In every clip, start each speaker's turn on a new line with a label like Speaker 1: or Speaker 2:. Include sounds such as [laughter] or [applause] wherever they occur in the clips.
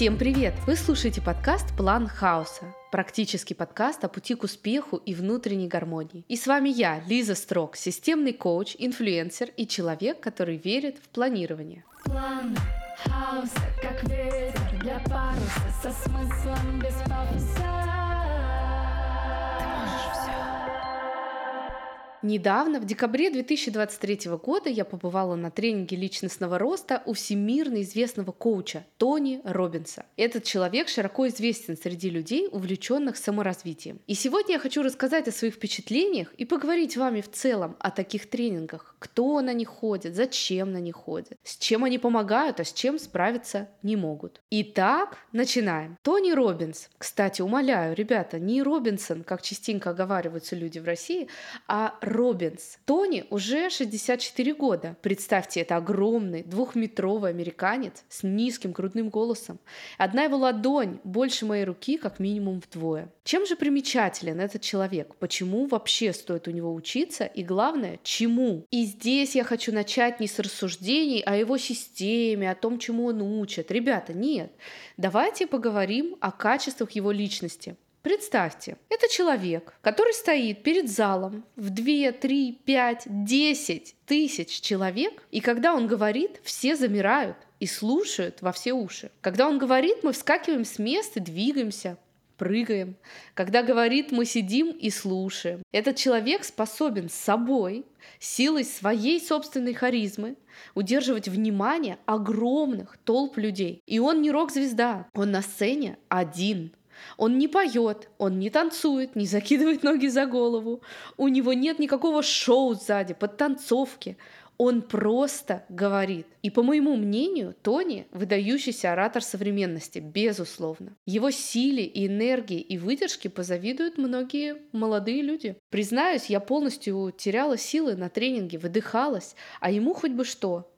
Speaker 1: Всем привет! Вы слушаете подкаст «План хаоса». Практический подкаст о пути к успеху и внутренней гармонии. И с вами я, Лиза Строк, системный коуч, инфлюенсер и человек, который верит в планирование. План хаоса, как ветер для паруса, со смыслом без пафоса. Недавно, в декабре 2023 года, я побывала на тренинге личностного роста у всемирно известного коуча Тони Робинса. Этот человек широко известен среди людей, увлеченных саморазвитием. И сегодня я хочу рассказать о своих впечатлениях и поговорить с вами в целом о таких тренингах. Кто на них ходит, зачем на них ходит, с чем они помогают, а с чем справиться не могут. Итак, начинаем. Тони Робинс. Кстати, умоляю, ребята, не Робинсон, как частенько оговариваются люди в России, а Робинс. Тони уже 64 года. Представьте, это огромный двухметровый американец с низким грудным голосом. Одна его ладонь больше моей руки как минимум вдвое. Чем же примечателен этот человек? Почему вообще стоит у него учиться? И главное, чему? И здесь я хочу начать не с рассуждений о его системе, о том, чему он учит. Ребята, нет. Давайте поговорим о качествах его личности. Представьте, это человек, который стоит перед залом в 2, 3, 5, 10 тысяч человек, и когда он говорит, все замирают и слушают во все уши. Когда он говорит, мы вскакиваем с места, двигаемся, прыгаем. Когда говорит, мы сидим и слушаем. Этот человек способен с собой, силой своей собственной харизмы, удерживать внимание огромных толп людей. И он не рок-звезда, он на сцене один – он не поет, он не танцует, не закидывает [laughs] ноги за голову. У него нет никакого шоу сзади, подтанцовки. Он просто говорит. И по моему мнению, Тони – выдающийся оратор современности, безусловно. Его силе и энергии и выдержке позавидуют многие молодые люди. Признаюсь, я полностью теряла силы на тренинге, выдыхалась, а ему хоть бы что.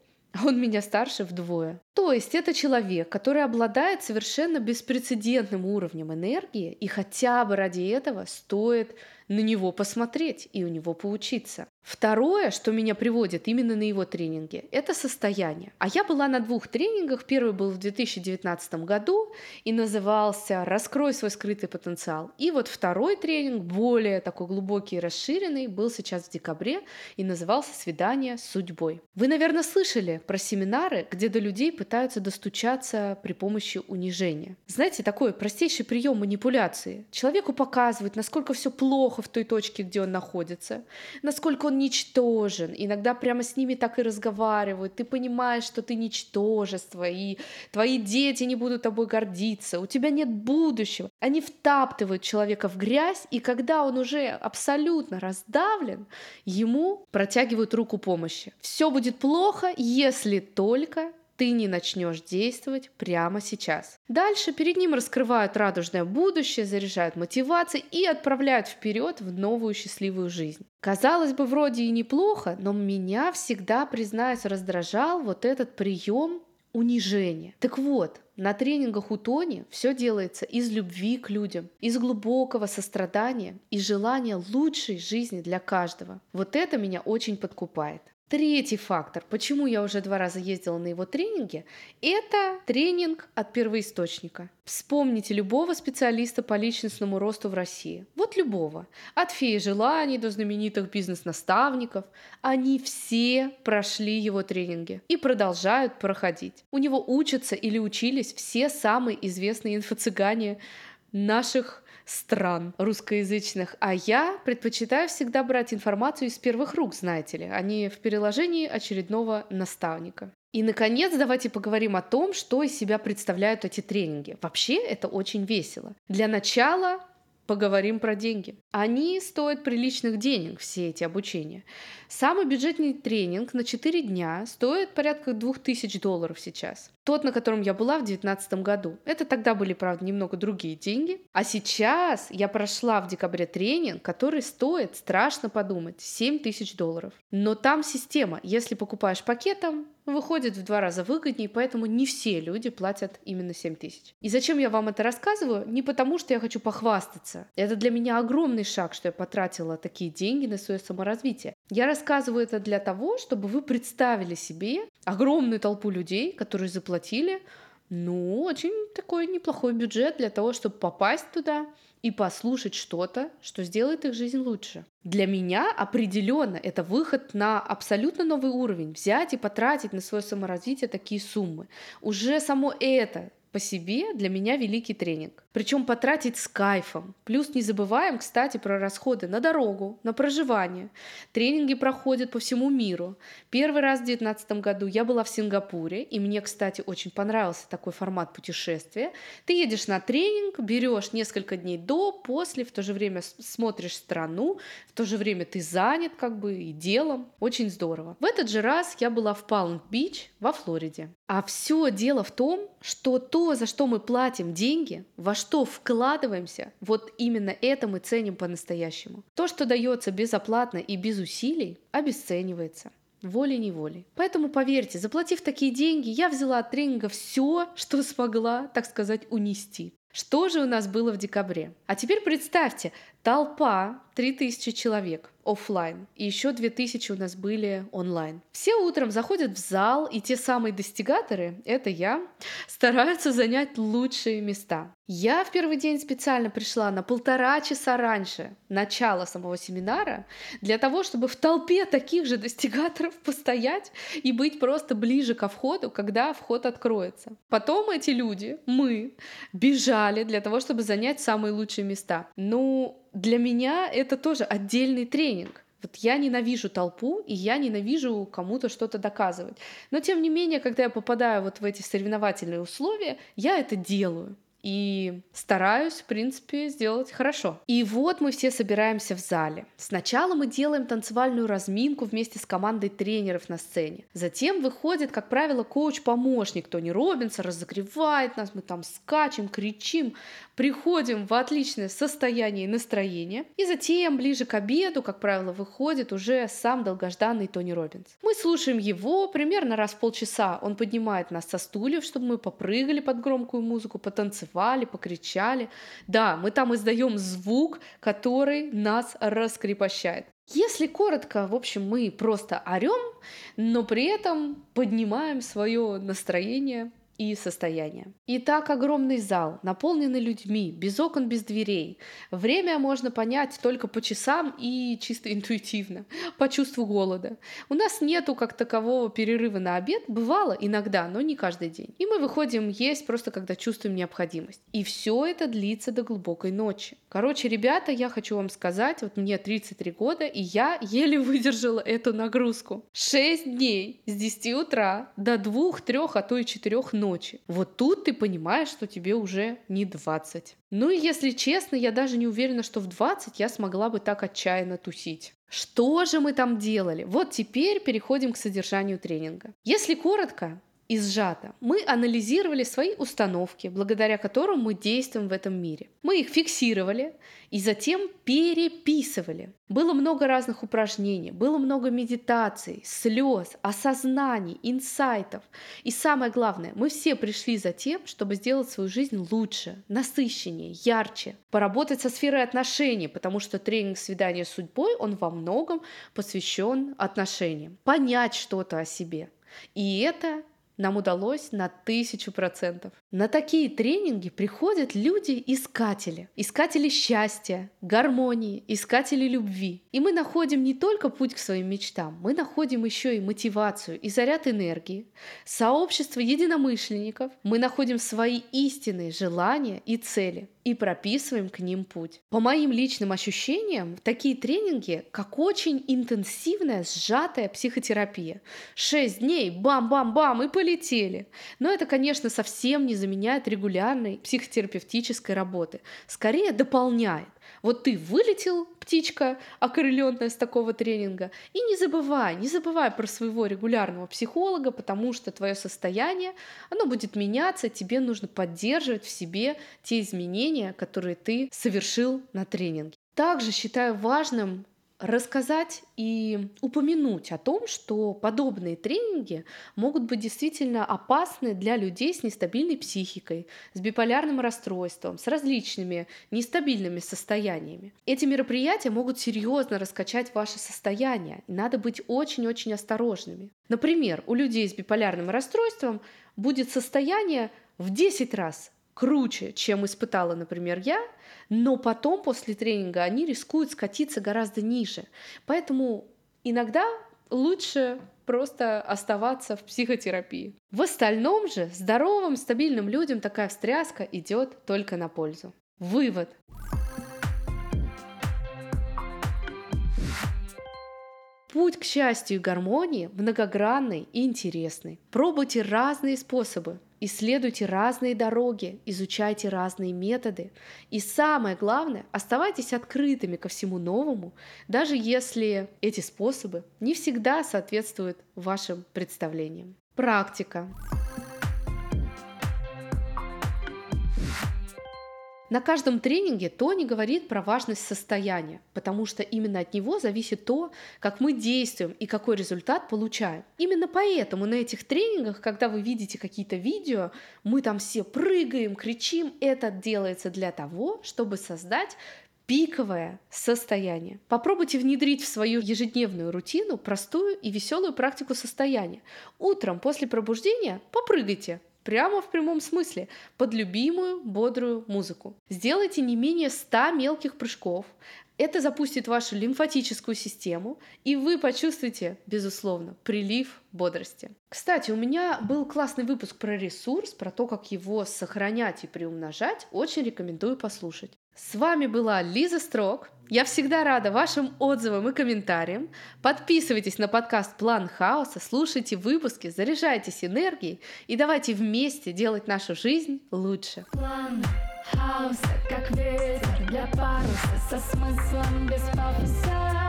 Speaker 1: Он меня старше вдвое. То есть это человек, который обладает совершенно беспрецедентным уровнем энергии, и хотя бы ради этого стоит на него посмотреть и у него поучиться. Второе, что меня приводит именно на его тренинге, это состояние. А я была на двух тренингах. Первый был в 2019 году и назывался «Раскрой свой скрытый потенциал». И вот второй тренинг, более такой глубокий и расширенный, был сейчас в декабре и назывался «Свидание с судьбой». Вы, наверное, слышали про семинары, где до людей пытаются достучаться при помощи унижения. Знаете, такой простейший прием манипуляции. Человеку показывают, насколько все плохо в той точке, где он находится, насколько он ничтожен. Иногда прямо с ними так и разговаривают. Ты понимаешь, что ты ничтожество, и твои дети не будут тобой гордиться, у тебя нет будущего. Они втаптывают человека в грязь, и когда он уже абсолютно раздавлен, ему протягивают руку помощи. Все будет плохо, если только ты не начнешь действовать прямо сейчас. Дальше перед ним раскрывают радужное будущее, заряжают мотивацией и отправляют вперед в новую счастливую жизнь. Казалось бы, вроде и неплохо, но меня всегда, признаюсь, раздражал вот этот прием унижения. Так вот, на тренингах у Тони все делается из любви к людям, из глубокого сострадания и желания лучшей жизни для каждого. Вот это меня очень подкупает. Третий фактор, почему я уже два раза ездила на его тренинги, это тренинг от первоисточника. Вспомните любого специалиста по личностному росту в России. Вот любого. От феи желаний до знаменитых бизнес-наставников. Они все прошли его тренинги и продолжают проходить. У него учатся или учились все самые известные инфо-цыгане наших стран русскоязычных, а я предпочитаю всегда брать информацию из первых рук, знаете ли, а не в переложении очередного наставника. И, наконец, давайте поговорим о том, что из себя представляют эти тренинги. Вообще, это очень весело. Для начала поговорим про деньги. Они стоят приличных денег, все эти обучения. Самый бюджетный тренинг на 4 дня стоит порядка 2000 долларов сейчас. Тот, на котором я была в 2019 году. Это тогда были, правда, немного другие деньги. А сейчас я прошла в декабре тренинг, который стоит, страшно подумать, 7 тысяч долларов. Но там система. Если покупаешь пакетом, выходит в два раза выгоднее, поэтому не все люди платят именно 7 тысяч. И зачем я вам это рассказываю? Не потому, что я хочу похвастаться. Это для меня огромный шаг, что я потратила такие деньги на свое саморазвитие. Я рассказываю это для того, чтобы вы представили себе огромную толпу людей, которые заплатили Ну, очень такой неплохой бюджет для того, чтобы попасть туда и послушать что-то, что сделает их жизнь лучше. Для меня определенно это выход на абсолютно новый уровень. Взять и потратить на свое саморазвитие такие суммы. Уже само это по себе для меня великий тренинг. Причем потратить с кайфом. Плюс не забываем, кстати, про расходы на дорогу, на проживание. Тренинги проходят по всему миру. Первый раз в 2019 году я была в Сингапуре, и мне, кстати, очень понравился такой формат путешествия. Ты едешь на тренинг, берешь несколько дней до, после, в то же время смотришь страну, в то же время ты занят как бы и делом. Очень здорово. В этот же раз я была в Палм-Бич во Флориде. А все дело в том, что то, за что мы платим деньги, во что вкладываемся, вот именно это мы ценим по-настоящему. То, что дается безоплатно и без усилий, обесценивается волей-неволей. Поэтому поверьте, заплатив такие деньги, я взяла от тренинга все, что смогла, так сказать, унести. Что же у нас было в декабре? А теперь представьте, толпа 3000 человек офлайн, и еще 2000 у нас были онлайн. Все утром заходят в зал, и те самые достигаторы, это я, стараются занять лучшие места. Я в первый день специально пришла на полтора часа раньше начала самого семинара для того, чтобы в толпе таких же достигаторов постоять и быть просто ближе ко входу, когда вход откроется. Потом эти люди, мы, бежали для того, чтобы занять самые лучшие места. Ну, для меня это тоже отдельный тренинг. Вот я ненавижу толпу, и я ненавижу кому-то что-то доказывать. Но тем не менее, когда я попадаю вот в эти соревновательные условия, я это делаю и стараюсь, в принципе, сделать хорошо. И вот мы все собираемся в зале. Сначала мы делаем танцевальную разминку вместе с командой тренеров на сцене. Затем выходит, как правило, коуч-помощник Тони Робинса, разогревает нас, мы там скачем, кричим, приходим в отличное состояние и настроение. И затем, ближе к обеду, как правило, выходит уже сам долгожданный Тони Робинс. Мы слушаем его примерно раз в полчаса. Он поднимает нас со стульев, чтобы мы попрыгали под громкую музыку, потанцевали, покричали. Да, мы там издаем звук, который нас раскрепощает. Если коротко, в общем, мы просто орем, но при этом поднимаем свое настроение, и состояния. Итак, огромный зал, наполненный людьми, без окон, без дверей. Время можно понять только по часам и чисто интуитивно, по чувству голода. У нас нету как такового перерыва на обед, бывало иногда, но не каждый день. И мы выходим есть просто когда чувствуем необходимость. И все это длится до глубокой ночи. Короче, ребята, я хочу вам сказать, вот мне 33 года, и я еле выдержала эту нагрузку. 6 дней с 10 утра до 2, 3, а то и 4 ночи. Вот тут ты понимаешь, что тебе уже не 20. Ну и если честно, я даже не уверена, что в 20 я смогла бы так отчаянно тусить. Что же мы там делали? Вот теперь переходим к содержанию тренинга. Если коротко, и сжато. Мы анализировали свои установки, благодаря которым мы действуем в этом мире. Мы их фиксировали и затем переписывали. Было много разных упражнений, было много медитаций, слез, осознаний, инсайтов. И самое главное, мы все пришли за тем, чтобы сделать свою жизнь лучше, насыщеннее, ярче, поработать со сферой отношений, потому что тренинг свидания с судьбой, он во многом посвящен отношениям. Понять что-то о себе. И это нам удалось на тысячу процентов. На такие тренинги приходят люди-искатели. Искатели счастья, гармонии, искатели любви. И мы находим не только путь к своим мечтам, мы находим еще и мотивацию и заряд энергии, сообщество единомышленников, мы находим свои истинные желания и цели и прописываем к ним путь. По моим личным ощущениям, такие тренинги как очень интенсивная, сжатая психотерапия. Шесть дней, бам-бам-бам, и полетели. Но это, конечно, совсем не заменяет регулярной психотерапевтической работы. Скорее дополняет. Вот ты вылетел, птичка, окрыленная с такого тренинга, и не забывай, не забывай про своего регулярного психолога, потому что твое состояние, оно будет меняться, тебе нужно поддерживать в себе те изменения, которые ты совершил на тренинге. Также считаю важным рассказать и упомянуть о том, что подобные тренинги могут быть действительно опасны для людей с нестабильной психикой, с биполярным расстройством, с различными нестабильными состояниями. Эти мероприятия могут серьезно раскачать ваше состояние, и надо быть очень-очень осторожными. Например, у людей с биполярным расстройством будет состояние в 10 раз круче, чем испытала, например, я, но потом после тренинга они рискуют скатиться гораздо ниже. Поэтому иногда лучше просто оставаться в психотерапии. В остальном же здоровым, стабильным людям такая встряска идет только на пользу. Вывод. Путь к счастью и гармонии многогранный и интересный. Пробуйте разные способы, исследуйте разные дороги, изучайте разные методы. И самое главное, оставайтесь открытыми ко всему новому, даже если эти способы не всегда соответствуют вашим представлениям. Практика. На каждом тренинге Тони говорит про важность состояния, потому что именно от него зависит то, как мы действуем и какой результат получаем. Именно поэтому на этих тренингах, когда вы видите какие-то видео, мы там все прыгаем, кричим, это делается для того, чтобы создать пиковое состояние. Попробуйте внедрить в свою ежедневную рутину простую и веселую практику состояния. Утром после пробуждения попрыгайте, прямо в прямом смысле, под любимую бодрую музыку. Сделайте не менее 100 мелких прыжков. Это запустит вашу лимфатическую систему, и вы почувствуете, безусловно, прилив бодрости. Кстати, у меня был классный выпуск про ресурс, про то, как его сохранять и приумножать. Очень рекомендую послушать. С вами была Лиза Строк. Я всегда рада вашим отзывам и комментариям. Подписывайтесь на подкаст «План хаоса», слушайте выпуски, заряжайтесь энергией и давайте вместе делать нашу жизнь лучше. План хаоса, как ветер для паруса, со смыслом без пафоса.